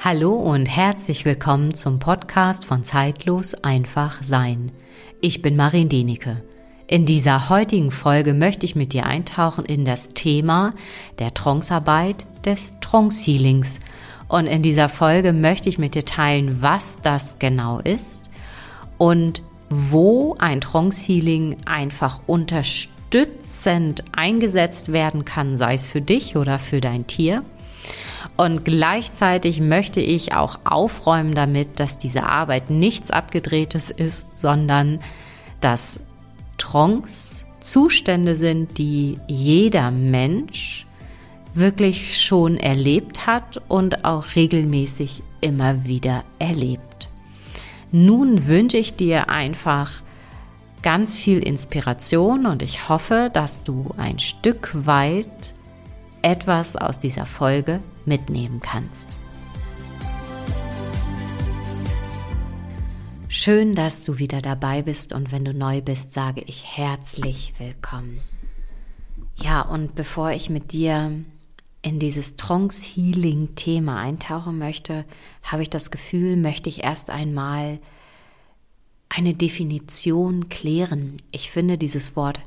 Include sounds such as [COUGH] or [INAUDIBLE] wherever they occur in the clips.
Hallo und herzlich willkommen zum Podcast von Zeitlos einfach sein. Ich bin Marin Denike. In dieser heutigen Folge möchte ich mit dir eintauchen in das Thema der Trancearbeit des Trance Healings. Und in dieser Folge möchte ich mit dir teilen, was das genau ist und wo ein Trance Healing einfach unterstützend eingesetzt werden kann, sei es für dich oder für dein Tier und gleichzeitig möchte ich auch aufräumen damit, dass diese Arbeit nichts Abgedrehtes ist, sondern dass Trance Zustände sind, die jeder Mensch wirklich schon erlebt hat und auch regelmäßig immer wieder erlebt. Nun wünsche ich dir einfach ganz viel Inspiration und ich hoffe, dass du ein Stück weit etwas aus dieser Folge mitnehmen kannst. Schön, dass du wieder dabei bist und wenn du neu bist, sage ich herzlich willkommen. Ja, und bevor ich mit dir in dieses Trance Healing Thema eintauchen möchte, habe ich das Gefühl, möchte ich erst einmal eine Definition klären. Ich finde dieses Wort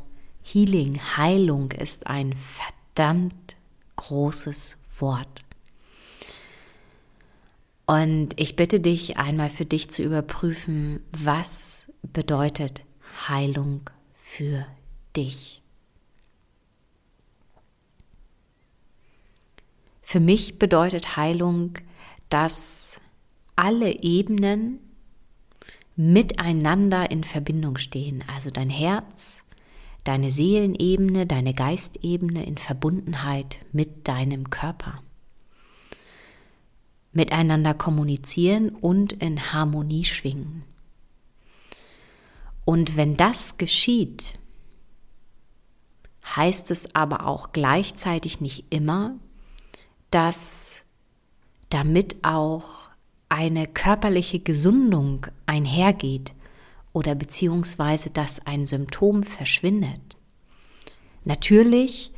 Healing, Heilung ist ein verdammt großes Wort. Und ich bitte dich einmal für dich zu überprüfen, was bedeutet Heilung für dich. Für mich bedeutet Heilung, dass alle Ebenen miteinander in Verbindung stehen. Also dein Herz, deine Seelenebene, deine Geistebene in Verbundenheit mit deinem Körper. Miteinander kommunizieren und in Harmonie schwingen. Und wenn das geschieht, heißt es aber auch gleichzeitig nicht immer, dass damit auch eine körperliche Gesundung einhergeht oder beziehungsweise dass ein Symptom verschwindet. Natürlich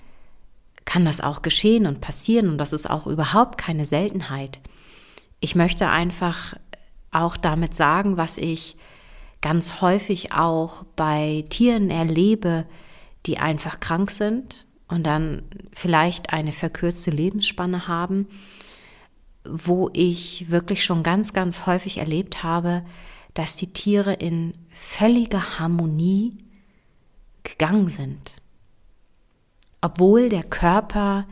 kann das auch geschehen und passieren und das ist auch überhaupt keine Seltenheit. Ich möchte einfach auch damit sagen, was ich ganz häufig auch bei Tieren erlebe, die einfach krank sind und dann vielleicht eine verkürzte Lebensspanne haben, wo ich wirklich schon ganz, ganz häufig erlebt habe, dass die Tiere in völliger Harmonie gegangen sind. Obwohl der Körper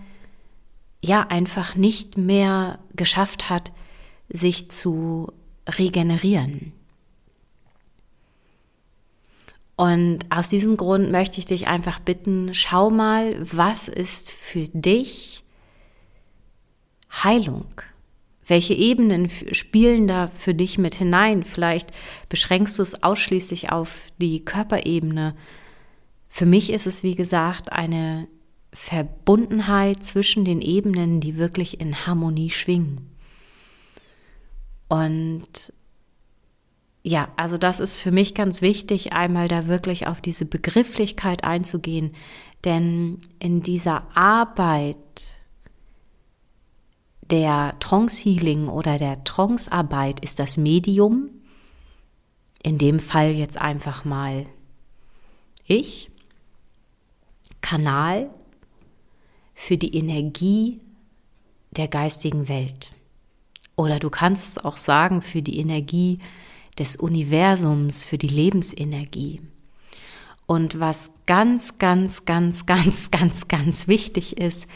ja einfach nicht mehr geschafft hat, sich zu regenerieren. Und aus diesem Grund möchte ich dich einfach bitten, schau mal, was ist für dich Heilung? Welche Ebenen spielen da für dich mit hinein? Vielleicht beschränkst du es ausschließlich auf die Körperebene. Für mich ist es, wie gesagt, eine Verbundenheit zwischen den Ebenen, die wirklich in Harmonie schwingen. Und ja, also das ist für mich ganz wichtig, einmal da wirklich auf diese Begrifflichkeit einzugehen, denn in dieser Arbeit der Trance Healing oder der Trance Arbeit ist das Medium, in dem Fall jetzt einfach mal ich, Kanal für die Energie der geistigen Welt. Oder du kannst es auch sagen für die Energie des Universums, für die Lebensenergie. Und was ganz, ganz, ganz, [LAUGHS] ganz, ganz, ganz wichtig ist,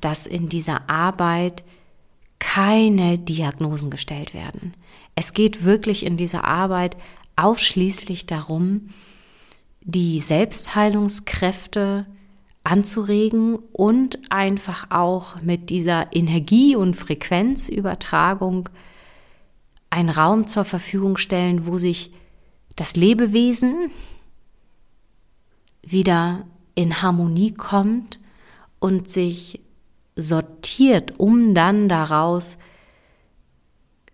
dass in dieser Arbeit keine Diagnosen gestellt werden. Es geht wirklich in dieser Arbeit ausschließlich darum, die Selbstheilungskräfte anzuregen und einfach auch mit dieser Energie- und Frequenzübertragung einen Raum zur Verfügung stellen, wo sich das Lebewesen wieder in Harmonie kommt und sich sortiert, um dann daraus,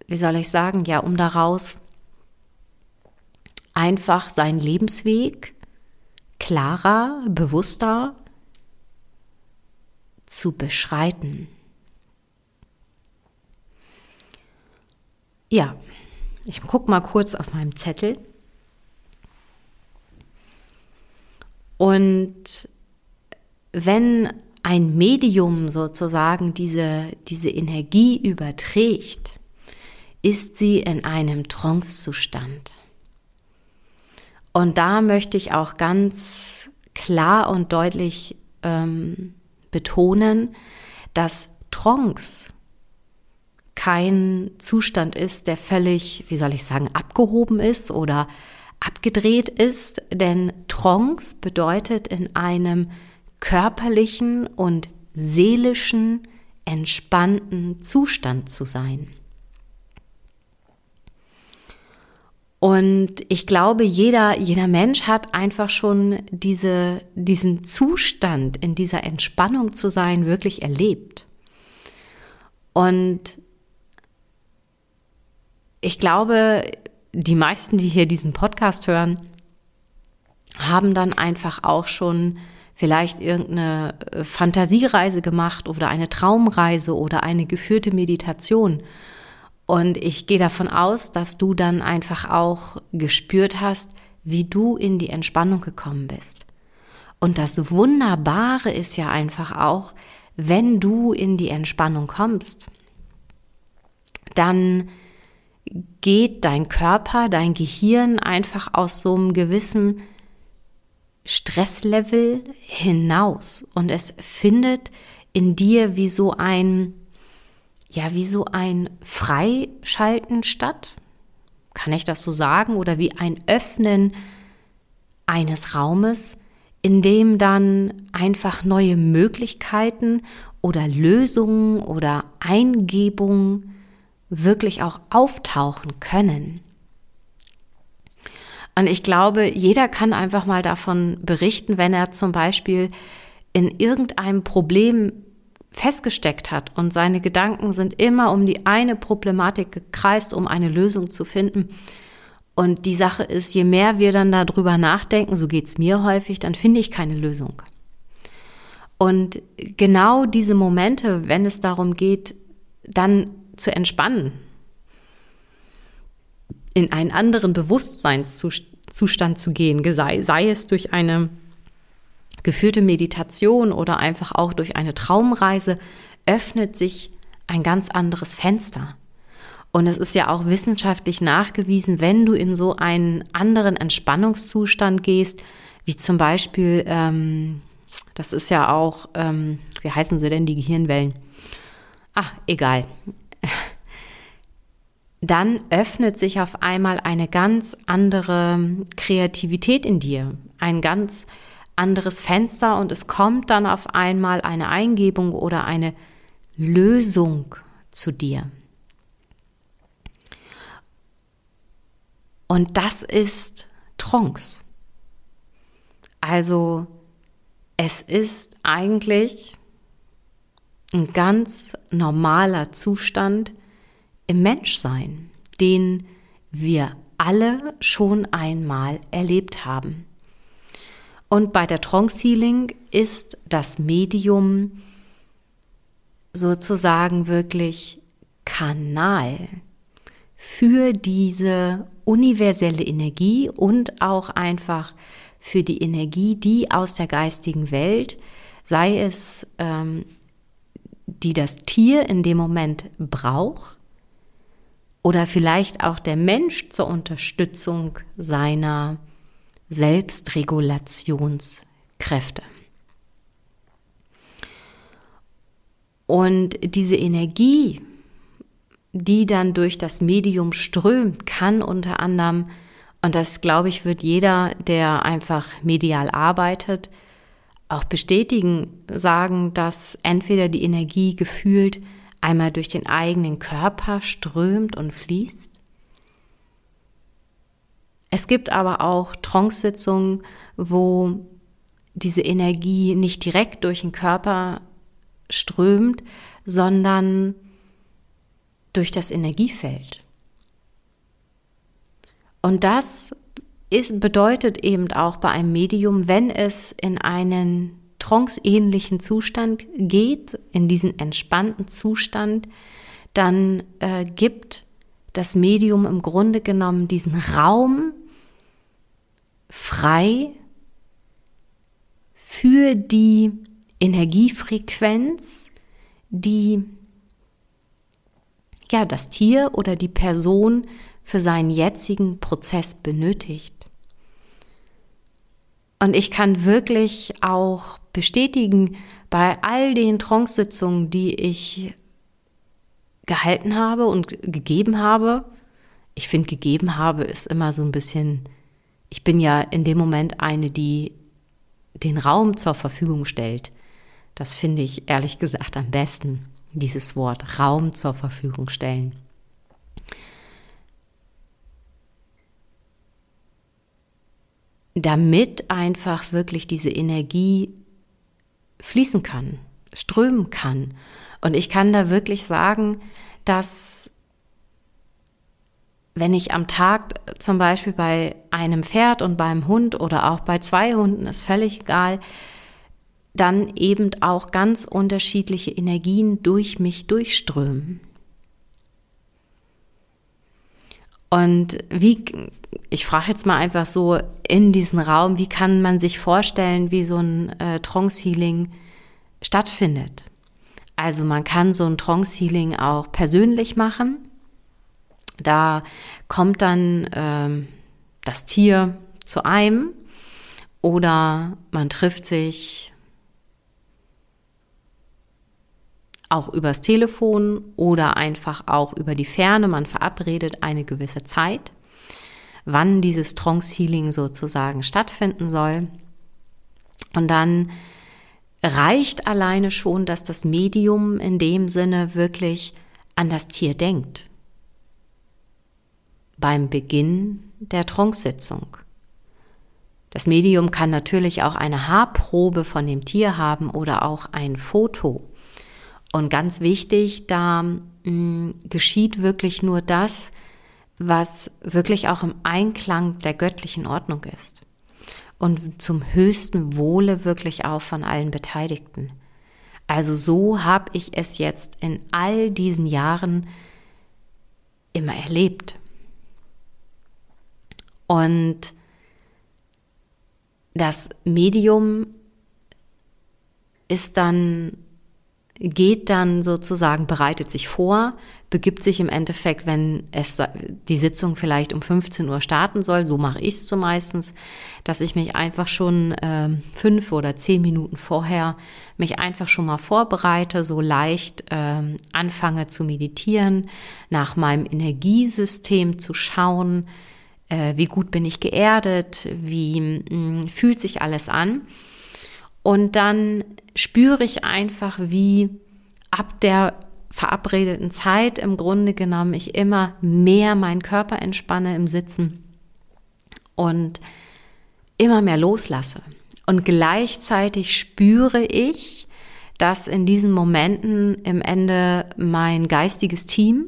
wie soll ich sagen, ja, um daraus einfach seinen Lebensweg klarer, bewusster zu beschreiten. Ja, ich gucke mal kurz auf meinem Zettel. Und wenn ein Medium sozusagen diese, diese Energie überträgt, ist sie in einem Trancezustand. Und da möchte ich auch ganz klar und deutlich ähm, betonen, dass Trance kein Zustand ist, der völlig, wie soll ich sagen, abgehoben ist oder abgedreht ist, denn Trance bedeutet in einem körperlichen und seelischen, entspannten Zustand zu sein. Und ich glaube, jeder, jeder Mensch hat einfach schon diese, diesen Zustand, in dieser Entspannung zu sein, wirklich erlebt. Und ich glaube, die meisten, die hier diesen Podcast hören, haben dann einfach auch schon vielleicht irgendeine Fantasiereise gemacht oder eine Traumreise oder eine geführte Meditation und ich gehe davon aus, dass du dann einfach auch gespürt hast, wie du in die Entspannung gekommen bist. Und das Wunderbare ist ja einfach auch, wenn du in die Entspannung kommst, dann geht dein Körper, dein Gehirn einfach aus so einem gewissen Stresslevel hinaus und es findet in dir wie so ein ja wie so ein Freischalten statt. Kann ich das so sagen? Oder wie ein Öffnen eines Raumes, in dem dann einfach neue Möglichkeiten oder Lösungen oder Eingebungen wirklich auch auftauchen können. Und ich glaube, jeder kann einfach mal davon berichten, wenn er zum Beispiel in irgendeinem Problem festgesteckt hat und seine Gedanken sind immer um die eine Problematik gekreist, um eine Lösung zu finden. Und die Sache ist, je mehr wir dann darüber nachdenken, so geht es mir häufig, dann finde ich keine Lösung. Und genau diese Momente, wenn es darum geht, dann zu entspannen, in einen anderen Bewusstseinszustand zu gehen, sei, sei es durch eine geführte Meditation oder einfach auch durch eine Traumreise öffnet sich ein ganz anderes Fenster. Und es ist ja auch wissenschaftlich nachgewiesen, wenn du in so einen anderen Entspannungszustand gehst, wie zum Beispiel, ähm, das ist ja auch, ähm, wie heißen sie denn, die Gehirnwellen? Ach, egal. Dann öffnet sich auf einmal eine ganz andere Kreativität in dir, ein ganz anderes Fenster und es kommt dann auf einmal eine Eingebung oder eine Lösung zu dir. Und das ist Trance. Also es ist eigentlich ein ganz normaler Zustand im Menschsein, den wir alle schon einmal erlebt haben. Und bei der Trance Healing ist das Medium sozusagen wirklich Kanal für diese universelle Energie und auch einfach für die Energie, die aus der geistigen Welt, sei es ähm, die das Tier in dem Moment braucht oder vielleicht auch der Mensch zur Unterstützung seiner Selbstregulationskräfte. Und diese Energie, die dann durch das Medium strömt, kann unter anderem, und das glaube ich, wird jeder, der einfach medial arbeitet, auch bestätigen, sagen, dass entweder die Energie gefühlt einmal durch den eigenen Körper strömt und fließt es gibt aber auch Trance-Sitzungen, wo diese Energie nicht direkt durch den Körper strömt, sondern durch das Energiefeld. Und das ist, bedeutet eben auch bei einem Medium, wenn es in einen tranceähnlichen Zustand geht, in diesen entspannten Zustand, dann äh, gibt das Medium im Grunde genommen diesen Raum frei für die Energiefrequenz, die ja das Tier oder die Person für seinen jetzigen Prozess benötigt. Und ich kann wirklich auch bestätigen, bei all den Trance-Sitzungen, die ich gehalten habe und gegeben habe, ich finde, gegeben habe ist immer so ein bisschen, ich bin ja in dem Moment eine, die den Raum zur Verfügung stellt. Das finde ich ehrlich gesagt am besten, dieses Wort Raum zur Verfügung stellen. Damit einfach wirklich diese Energie fließen kann, strömen kann. Und ich kann da wirklich sagen, dass wenn ich am Tag zum Beispiel bei einem Pferd und beim Hund oder auch bei zwei Hunden, ist völlig egal, dann eben auch ganz unterschiedliche Energien durch mich durchströmen. Und wie, ich frage jetzt mal einfach so in diesen Raum, wie kann man sich vorstellen, wie so ein äh, Trance-Healing stattfindet? Also man kann so ein Trance-Healing auch persönlich machen. Da kommt dann ähm, das Tier zu einem oder man trifft sich auch übers Telefon oder einfach auch über die Ferne. Man verabredet eine gewisse Zeit, wann dieses Trance Healing sozusagen stattfinden soll. Und dann reicht alleine schon, dass das Medium in dem Sinne wirklich an das Tier denkt. Beim Beginn der Trance-Sitzung. Das Medium kann natürlich auch eine Haarprobe von dem Tier haben oder auch ein Foto. Und ganz wichtig, da mh, mm, geschieht wirklich nur das, was wirklich auch im Einklang der göttlichen Ordnung ist. Und zum höchsten Wohle wirklich auch von allen Beteiligten. Also so habe ich es jetzt in all diesen Jahren immer erlebt. Und das Medium ist dann geht dann sozusagen, bereitet sich vor, begibt sich im Endeffekt, wenn es die Sitzung vielleicht um 15 Uhr starten soll, so mache ich es so meistens, dass ich mich einfach schon äh, fünf oder zehn Minuten vorher mich einfach schon mal vorbereite, so leicht äh, anfange zu meditieren, nach meinem Energiesystem zu schauen, wie gut bin ich geerdet, wie mh, hm, fühlt sich alles an. Und dann spüre ich einfach, wie ab der verabredeten Zeit im Grunde genommen ich immer mehr meinen Körper entspanne im Sitzen und immer mehr loslasse. Und gleichzeitig spüre ich, dass in diesen Momenten im Ende mein geistiges Team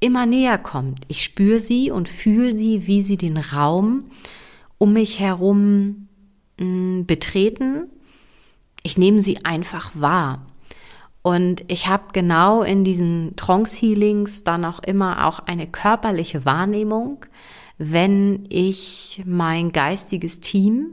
immer näher kommt. Ich spüre sie und fühle sie, wie sie den Raum um mich herum mh, betreten. Ich nehme sie einfach wahr. Und ich habe genau in diesen Trance-Healings dann auch immer auch eine körperliche Wahrnehmung, wenn ich mein geistiges Team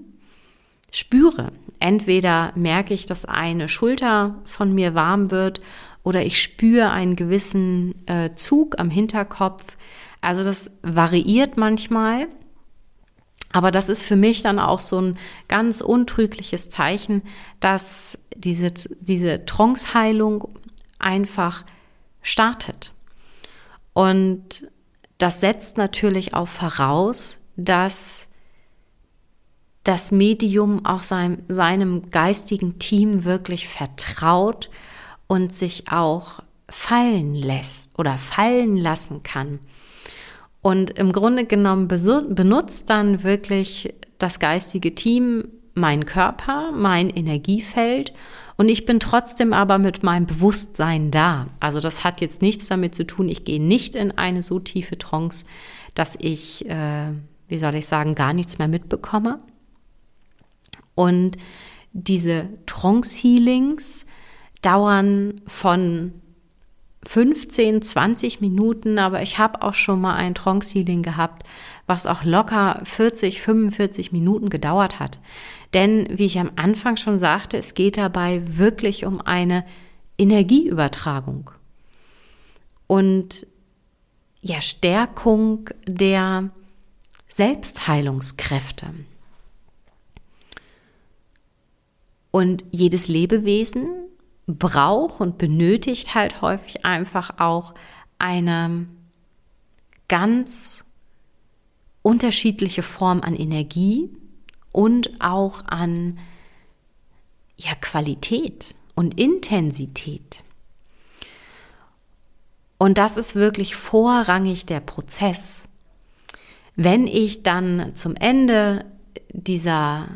spüre. Entweder merke ich, dass eine Schulter von mir warm wird oder ich spüre einen gewissen äh, Zug am Hinterkopf. Also das variiert manchmal. Aber das ist für mich dann auch so ein ganz untrügliches Zeichen, dass diese, diese Trance-Heilung einfach startet. Und das setzt natürlich auch voraus, dass das Medium auch seinem, seinem geistigen Team wirklich vertraut und sich auch fallen lässt oder fallen lassen kann. Und im Grunde genommen benutzt dann wirklich das geistige Team meinen Körper, mein Energiefeld und ich bin trotzdem aber mit meinem Bewusstsein da. Also das hat jetzt nichts damit zu tun, ich gehe nicht in eine so tiefe Trance, dass ich, äh, wie soll ich sagen, gar nichts mehr mitbekomme. Und diese Trance-Healings dauern von 15, 20 Minuten, aber ich habe auch schon mal ein Trance Healing gehabt, was auch locker 40, 45 Minuten gedauert hat. Denn, wie ich am Anfang schon sagte, es geht dabei wirklich um eine Energieübertragung und ja, Stärkung der Selbstheilungskräfte. Und jedes Lebewesen braucht und benötigt halt häufig einfach auch eine ganz unterschiedliche Form an Energie und auch an ja, Qualität und Intensität. Und das ist wirklich vorrangig der Prozess. Wenn ich dann zum Ende dieser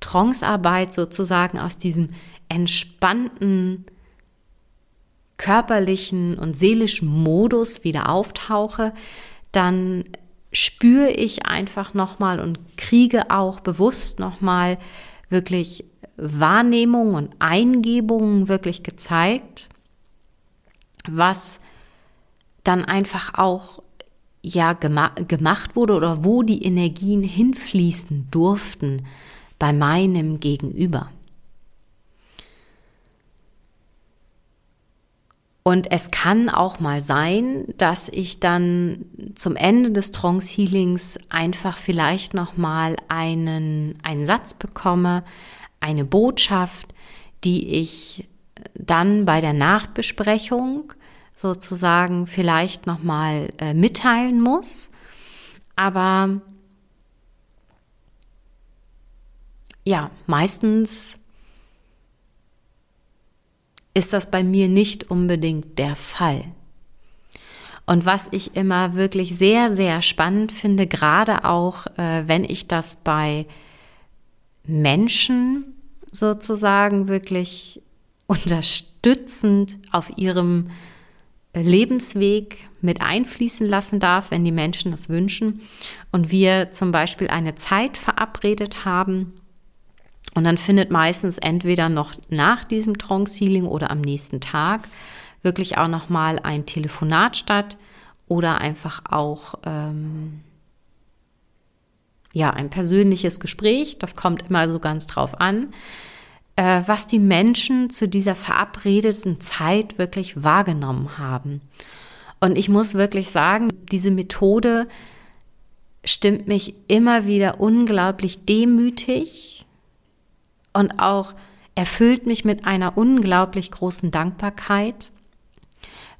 Trancearbeit sozusagen aus diesem entspannten körperlichen und seelischen Modus wieder auftauche, dann spüre ich einfach nochmal und kriege auch bewusst nochmal wirklich Wahrnehmungen und Eingebungen wirklich gezeigt, was dann einfach auch ja gema gemacht wurde oder wo die Energien hinfließen durften bei meinem Gegenüber. Und es kann auch mal sein, dass ich dann zum Ende des Trance Healings einfach vielleicht noch mal einen einen Satz bekomme, eine Botschaft, die ich dann bei der Nachbesprechung sozusagen vielleicht noch mal äh, mitteilen muss, aber ja, meistens ist das bei mir nicht unbedingt der Fall. Und was ich immer wirklich sehr, sehr spannend finde, gerade auch äh, wenn ich das bei Menschen sozusagen wirklich unterstützend auf ihrem Lebensweg mit einfließen lassen darf, wenn die Menschen das wünschen und wir zum Beispiel eine Zeit verabredet haben, und dann findet meistens entweder noch nach diesem Trance Healing oder am nächsten Tag wirklich auch noch mal ein Telefonat statt oder einfach auch ähm, ja ein persönliches Gespräch. Das kommt immer so ganz drauf an, äh, was die Menschen zu dieser verabredeten Zeit wirklich wahrgenommen haben. Und ich muss wirklich sagen, diese Methode stimmt mich immer wieder unglaublich demütig und auch erfüllt mich mit einer unglaublich großen Dankbarkeit,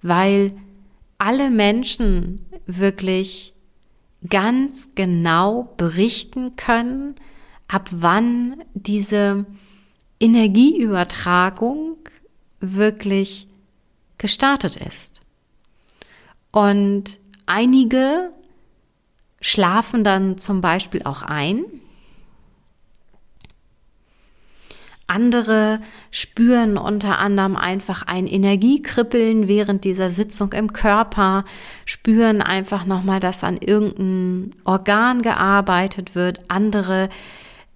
weil alle Menschen wirklich ganz genau berichten können, ab wann diese Energieübertragung wirklich gestartet ist. Und einige schlafen dann zum Beispiel auch ein, Andere spüren unter anderem einfach ein Energiekribbeln während dieser Sitzung im Körper, spüren einfach nochmal, dass an irgendein Organ gearbeitet wird. Andere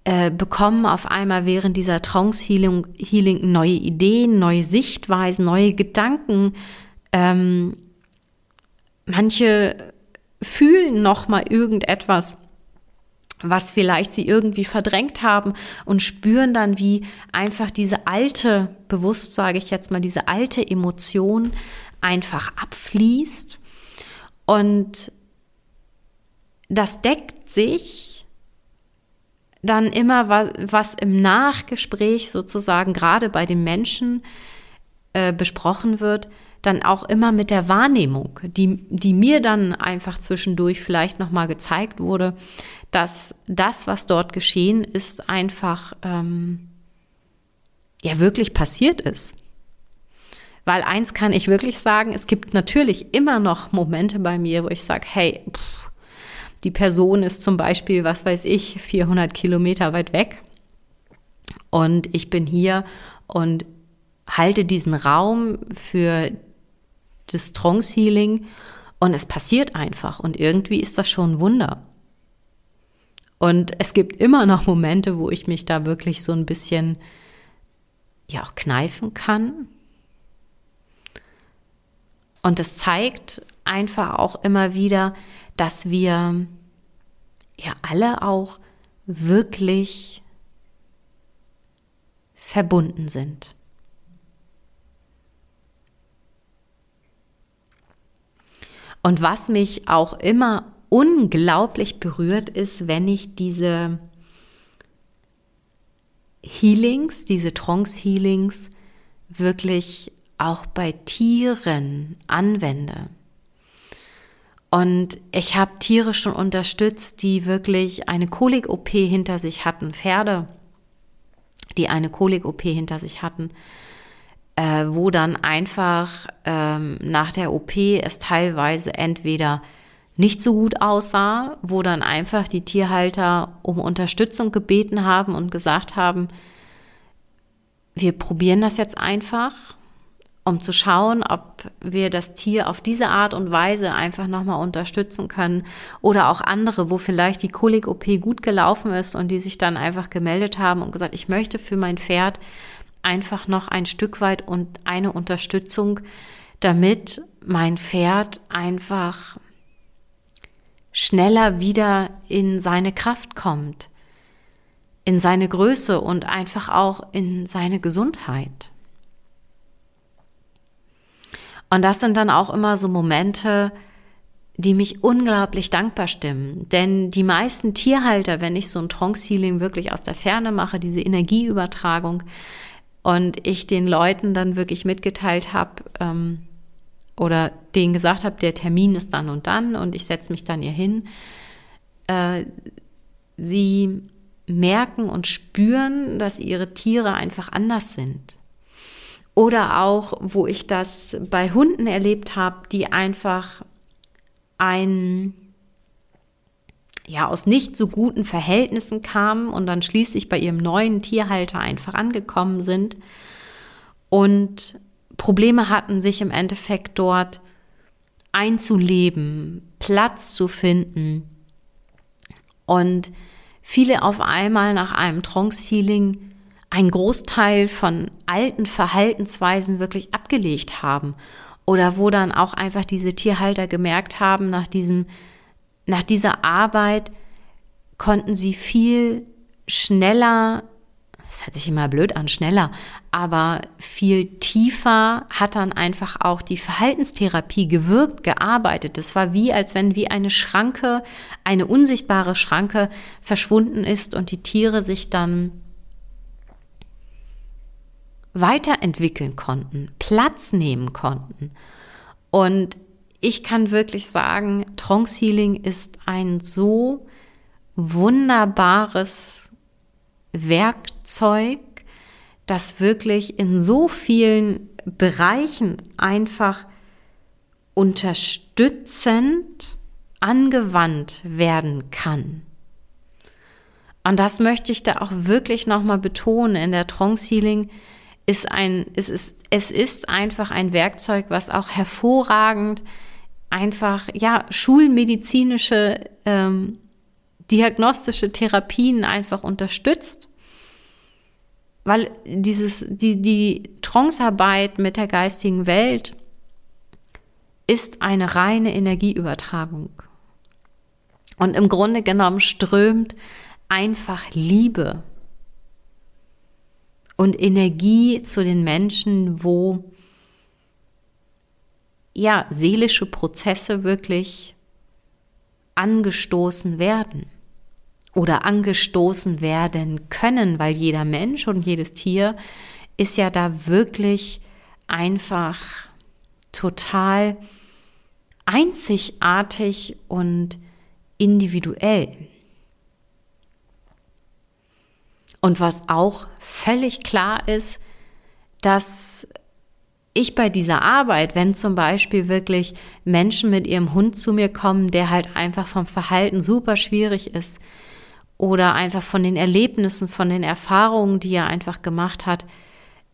äh, bekommen auf einmal während dieser Trance Healing, Healing neue Ideen, neue Sichtweisen, neue Gedanken. Ähm, manche fühlen nochmal irgendetwas was vielleicht sie irgendwie verdrängt haben und spüren dann, wie einfach diese alte, bewusst sage ich jetzt mal, diese alte Emotion einfach abfließt. Und das deckt sich dann immer, was, im Nachgespräch sozusagen gerade bei den Menschen äh, besprochen wird, dann auch immer mit der Wahrnehmung, die, die mir dann einfach zwischendurch vielleicht nochmal gezeigt wurde, dass das, was dort geschehen ist, einfach ähm, ja wirklich passiert ist. Weil eins kann ich wirklich sagen, es gibt natürlich immer noch Momente bei mir, wo ich sage, hey, pff, die Person ist zum Beispiel, was weiß ich, 400 Kilometer weit weg und ich bin hier und halte diesen Raum für das Trance Healing und es passiert einfach und irgendwie ist das schon ein Wunder. Und es gibt immer noch Momente, wo ich mich da wirklich so ein bisschen ja auch kneifen kann. Und es zeigt einfach auch immer wieder, dass wir ja alle auch wirklich verbunden sind. Und was mich auch immer unglaublich berührt ist, wenn ich diese Healings, diese Trance-Healings wirklich auch bei Tieren anwende. Und ich habe Tiere schon unterstützt, die wirklich eine Kolik-OP hinter sich hatten, Pferde, die eine Kolik-OP hinter sich hatten, äh, wo dann einfach ähm, nach der OP es teilweise entweder nicht so gut aussah, wo dann einfach die Tierhalter um Unterstützung gebeten haben und gesagt haben, wir probieren das jetzt einfach um zu schauen, ob wir das Tier auf diese Art und Weise einfach nochmal unterstützen können oder auch andere, wo vielleicht die Kolik-OP gut gelaufen ist und die sich dann einfach gemeldet haben und gesagt, ich möchte für mein Pferd einfach noch ein Stück weit und eine Unterstützung, damit mein Pferd einfach schneller wieder in seine Kraft kommt, in seine Größe und einfach auch in seine Gesundheit. Und das sind dann auch immer so Momente, die mich unglaublich dankbar stimmen. Denn die meisten Tierhalter, wenn ich so ein Trance-Healing wirklich aus der Ferne mache, diese Energieübertragung, und ich den Leuten dann wirklich mitgeteilt habe ähm, oder denen gesagt habe, der Termin ist dann und dann und ich setze mich dann hier hin, äh, sie merken und spüren, dass ihre Tiere einfach anders sind. Oder auch, wo ich das bei Hunden erlebt habe, die einfach ein ja aus nicht so guten Verhältnissen kamen und dann schließlich bei ihrem neuen Tierhalter einfach angekommen sind. Und Probleme hatten, sich im Endeffekt dort einzuleben, Platz zu finden. Und viele auf einmal nach einem Trance Healing einen Großteil von alten Verhaltensweisen wirklich abgelegt haben. Oder wo dann auch einfach diese Tierhalter gemerkt haben, nach diesem, nach dieser Arbeit konnten sie viel schneller, das hört sich immer blöd an, schneller, aber viel tiefer hat dann einfach auch die Verhaltenstherapie gewirkt, gearbeitet. Das war wie, als wenn wie eine Schranke, eine unsichtbare Schranke verschwunden ist und die Tiere sich dann weiterentwickeln konnten, Platz nehmen konnten. Und ich kann wirklich sagen, Trance Healing ist ein so wunderbares Werkzeug, das wirklich in so vielen Bereichen einfach unterstützend angewandt werden kann. Und das möchte ich da auch wirklich nochmal betonen in der Trance Healing ist ein, es ist, es ist einfach ein Werkzeug, was auch hervorragend einfach, ja, schulmedizinische, ähm, diagnostische Therapien einfach unterstützt. Weil dieses, die, die Trancearbeit mit der geistigen Welt ist eine reine Energieübertragung. Und im Grunde genommen strömt einfach Liebe und Energie zu den Menschen, wo ja seelische Prozesse wirklich angestoßen werden oder angestoßen werden können, weil jeder Mensch und jedes Tier ist ja da wirklich einfach total einzigartig und individuell. Und was auch völlig klar ist, dass ich bei dieser Arbeit, wenn zum Beispiel wirklich Menschen mit ihrem Hund zu mir kommen, der halt einfach vom Verhalten super schwierig ist oder einfach von den Erlebnissen, von den Erfahrungen, die er einfach gemacht hat,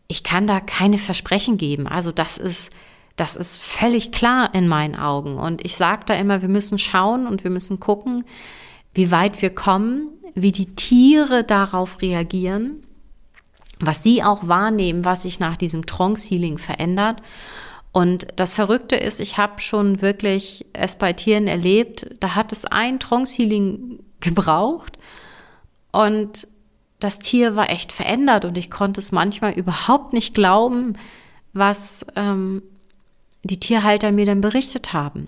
ich kann da keine Versprechen geben. Also das ist, das ist völlig klar in meinen Augen. Und ich sage da immer, wir müssen schauen und wir müssen gucken, wie weit wir kommen, wie die Tiere darauf reagieren, was sie auch wahrnehmen, was sich nach diesem Trance Healing verändert. Und das Verrückte ist, ich habe schon wirklich es bei Tieren erlebt, da hat es ein Trance Healing [LAUGHS] gebraucht und das Tier war echt verändert und ich konnte es manchmal überhaupt nicht glauben, was ähm, die Tierhalter mir dann berichtet haben.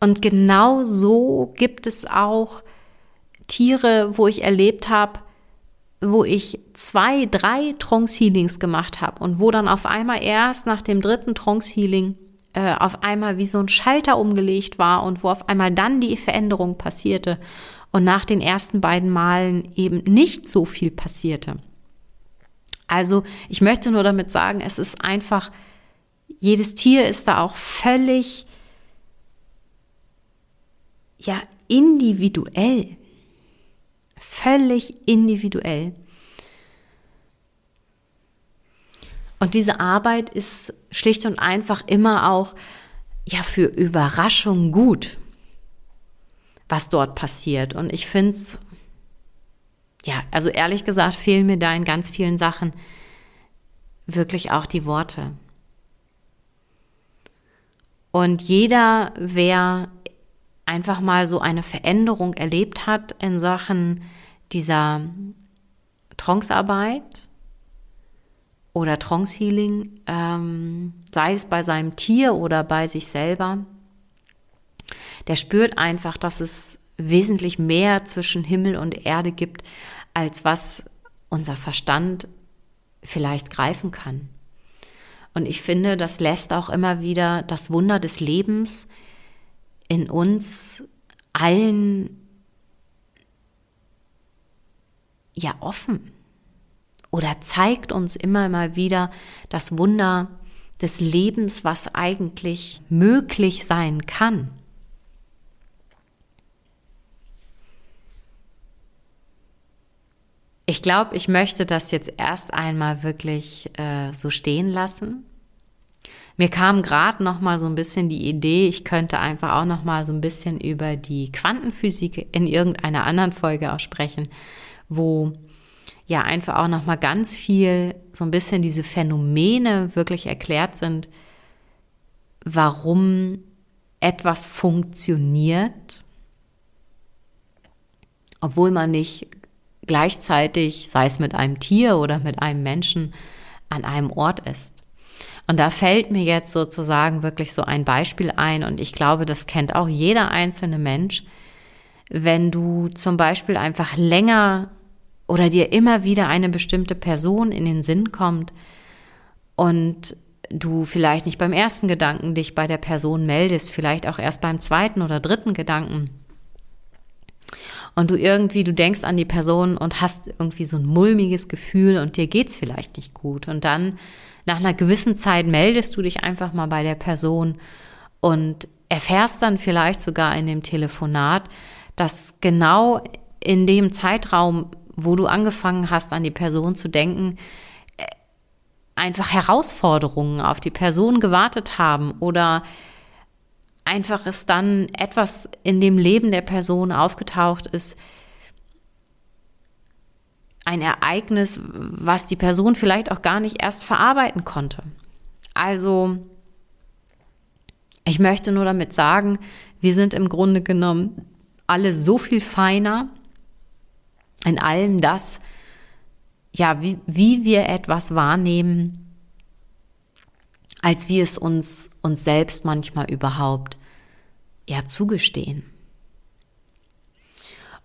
Und genau so gibt es auch Tiere, wo ich erlebt habe, wo ich zwei, drei Trance Healings gemacht habe und wo dann auf einmal erst nach dem dritten Trance Healing äh, auf einmal wie so ein Schalter umgelegt war und wo auf einmal dann die Veränderung passierte und nach den ersten beiden Malen eben nicht so viel passierte. Also ich möchte nur damit sagen, es ist einfach, jedes Tier ist da auch völlig, ja, individuell völlig individuell. Und diese Arbeit ist schlicht und einfach immer auch ja für Überraschung gut, was dort passiert. Und ich finde es, ja, also ehrlich gesagt, fehlen mir da in ganz vielen Sachen wirklich auch die Worte. Und jeder, wer einfach mal so eine Veränderung erlebt hat in Sachen dieser Trancearbeit oder Trance Healing, ähm, sei es bei seinem Tier oder bei sich selber, der spürt einfach, dass es wesentlich mehr zwischen Himmel und Erde gibt, als was unser Verstand vielleicht greifen kann. Und ich finde, das lässt auch immer wieder das Wunder des Lebens in uns allen ja offen oder zeigt uns immer mal wieder das Wunder des Lebens, was eigentlich möglich sein kann. Ich glaube, ich möchte das jetzt erst einmal wirklich äh, so stehen lassen. Mir kam gerade noch mal so ein bisschen die Idee, ich könnte einfach auch noch mal so ein bisschen über die Quantenphysik in irgendeiner anderen Folge auch sprechen, wo ja einfach auch noch mal ganz viel so ein bisschen diese Phänomene wirklich erklärt sind, warum etwas funktioniert, obwohl man nicht gleichzeitig, sei es mit einem Tier oder mit einem Menschen, an einem Ort ist. Und da fällt mir jetzt sozusagen wirklich so ein Beispiel ein und ich glaube, das kennt auch jeder einzelne Mensch. Wenn du zum Beispiel einfach länger oder dir immer wieder eine bestimmte Person in den Sinn kommt und du vielleicht nicht beim ersten Gedanken dich bei der Person meldest, vielleicht auch erst beim zweiten oder dritten Gedanken. Und du irgendwie, du denkst an die Person und hast irgendwie so ein mulmiges Gefühl und dir geht's vielleicht nicht gut. Und dann nach einer gewissen Zeit meldest du dich einfach mal bei der Person und erfährst dann vielleicht sogar in dem Telefonat, dass genau in dem Zeitraum, wo du angefangen hast, an die Person zu denken, äh, einfach Herausforderungen auf die Person gewartet haben oder einfach es dann etwas in dem Leben der Person aufgetaucht ist, ein Ereignis, was die Person vielleicht auch gar nicht erst verarbeiten konnte. Also, ich möchte nur damit sagen, wir sind im Grunde genommen alle so viel feiner in allem das, ja, wie, wie wir etwas wahrnehmen, als wir es uns, uns selbst manchmal überhaupt ja zugestehen.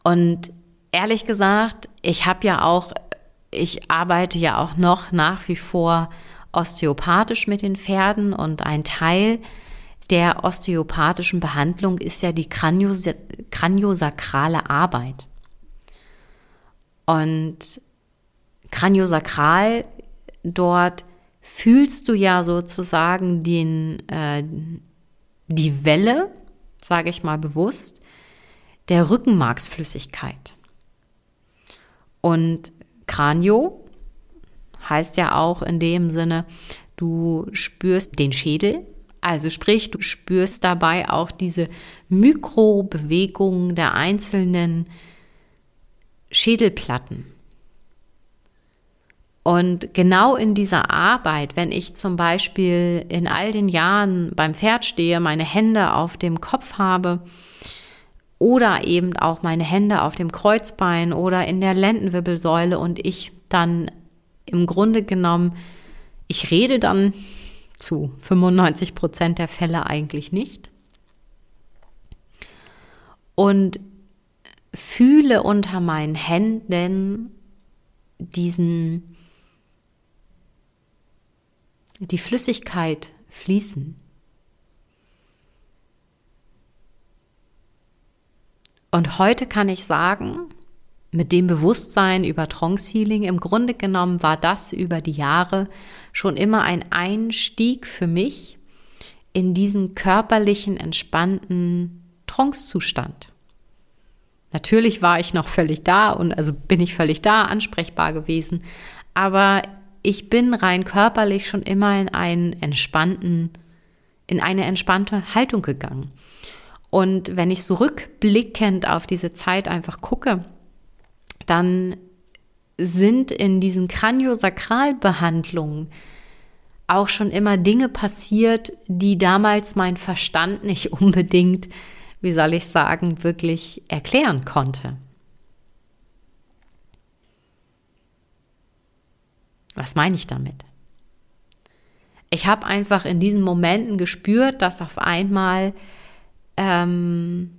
Und ehrlich gesagt, ich habe ja auch, ich arbeite ja auch noch nach wie vor osteopathisch mit den Pferden und ein Teil der osteopathischen Behandlung ist ja die Kranios kraniosakrale Arbeit. Und kraniosakral, dort fühlst du ja sozusagen den, äh, die Welle, sage ich mal bewusst, der Rückenmarksflüssigkeit. Und Kranio heißt ja auch in dem Sinne, du spürst den Schädel, also sprich, du spürst dabei auch diese Mikrobewegungen der einzelnen Schädelplatten. Und genau in dieser Arbeit, wenn ich zum Beispiel in all den Jahren beim Pferd stehe, meine Hände auf dem Kopf habe oder eben auch meine Hände auf dem Kreuzbein oder in der Lendenwirbelsäule und ich dann im Grunde genommen, ich rede dann zu 95 Prozent der Fälle eigentlich nicht. Und fühle unter meinen Händen diesen die Flüssigkeit fließen. Und heute kann ich sagen, mit dem Bewusstsein über Trance Healing, im Grunde genommen war das über die Jahre schon immer ein Einstieg für mich in diesen körperlichen, entspannten Trance-Zustand. Natürlich war ich noch völlig da und also bin ich völlig da, ansprechbar gewesen, aber ich bin rein körperlich schon immer in einen entspannten, in eine entspannte Haltung gegangen. Und wenn ich so rückblickend auf diese Zeit einfach gucke, dann sind in diesen Kraniosakralbehandlungen auch schon immer Dinge passiert, die damals mein Verstand nicht [LAUGHS] unbedingt, wie soll ich sagen, wirklich erklären konnte. Was meine ich damit? Ich habe einfach in diesen Momenten gespürt, dass auf einmal ähm,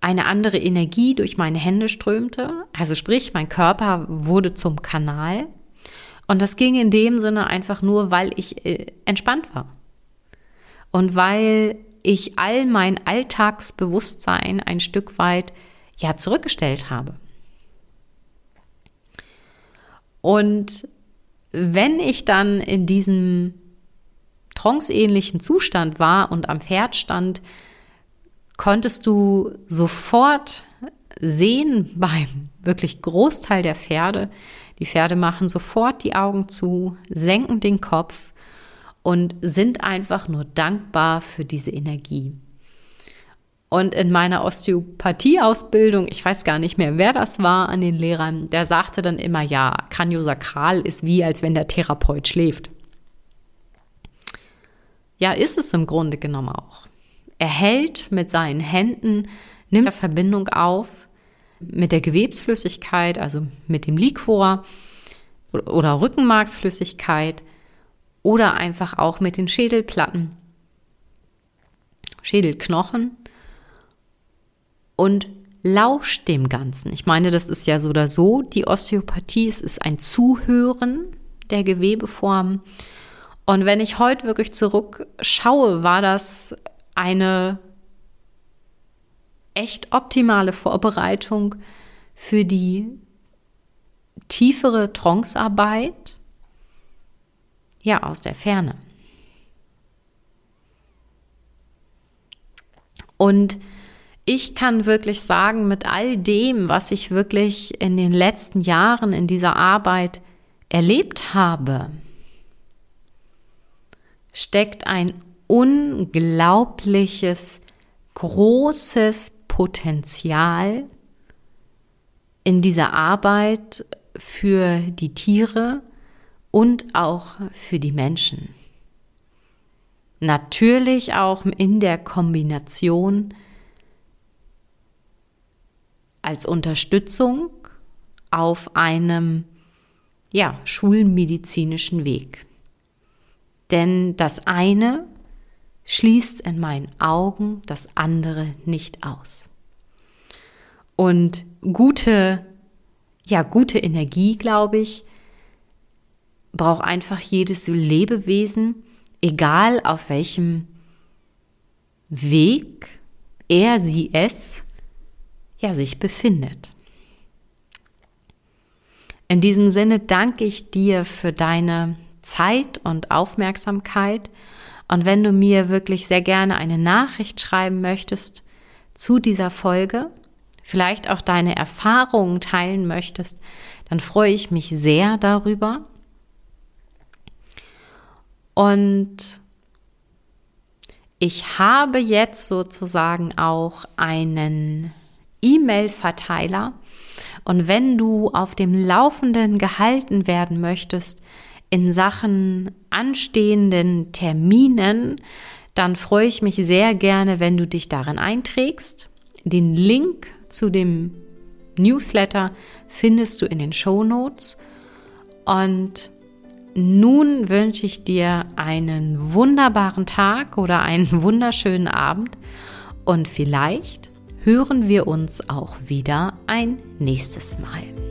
eine andere Energie durch meine Hände strömte. Also sprich, mein Körper wurde zum Kanal. Und das ging in dem Sinne einfach nur, weil ich äh, entspannt war. Und weil ich all mein Alltagsbewusstsein ein Stück weit ja zurückgestellt habe. Und wenn ich dann in diesem tranceähnlichen Zustand war und am Pferd stand, konntest du sofort sehen beim wirklich Großteil der Pferde, die Pferde machen sofort die Augen zu, senken den Kopf und sind einfach nur dankbar für diese Energie. Und in meiner Osteopathie-Ausbildung, ich weiß gar nicht mehr, wer das war an den Lehrern, der sagte dann immer, ja, Kraniosakral ist wie, als wenn der Therapeut schläft. Ja, ist es im Grunde genommen auch. Er hält mit seinen Händen, nimmt eine Verbindung auf mit der Gewebsflüssigkeit, also mit dem Liquor oder Rückenmarksflüssigkeit oder einfach auch mit den Schädelplatten, Schädelknochen und lauscht dem Ganzen. Ich meine, das ist ja so oder so. Die Osteopathie, es ist ein Zuhören der Gewebeformen. Und wenn ich heute wirklich zurückschaue, war das eine echt optimale Vorbereitung für die tiefere Trancearbeit, ja, aus der Ferne. Und ich kann wirklich sagen, mit all dem, was ich wirklich in den letzten Jahren in dieser Arbeit erlebt habe, steckt ein unglaubliches, großes Potenzial in dieser Arbeit für die Tiere und auch für die Menschen. Natürlich auch in der Kombination als Unterstützung auf einem ja, schulmedizinischen Weg. Denn das eine schließt in meinen Augen das andere nicht aus. Und gute, ja, gute Energie, glaube ich, braucht einfach jedes Lebewesen, egal auf welchem Weg er, sie, es ja sich befindet. In diesem Sinne danke ich dir für deine Zeit und Aufmerksamkeit. Und wenn du mir wirklich sehr gerne eine Nachricht schreiben möchtest zu dieser Folge, vielleicht auch deine Erfahrungen teilen möchtest, dann freue ich mich sehr darüber. Und ich habe jetzt sozusagen auch einen E-Mail-Verteiler Und wenn du auf dem Laufenden gehalten werden möchtest in Sachen anstehenden Terminen, dann freue ich mich sehr gerne, wenn du dich darin einträgst. Den Link zu dem Newsletter findest du in den Show Notes. Und nun wünsche ich dir einen wunderbaren Tag oder einen [LAUGHS] wunderschönen Abend und vielleicht hören wir uns auch wieder ein nächstes Mal.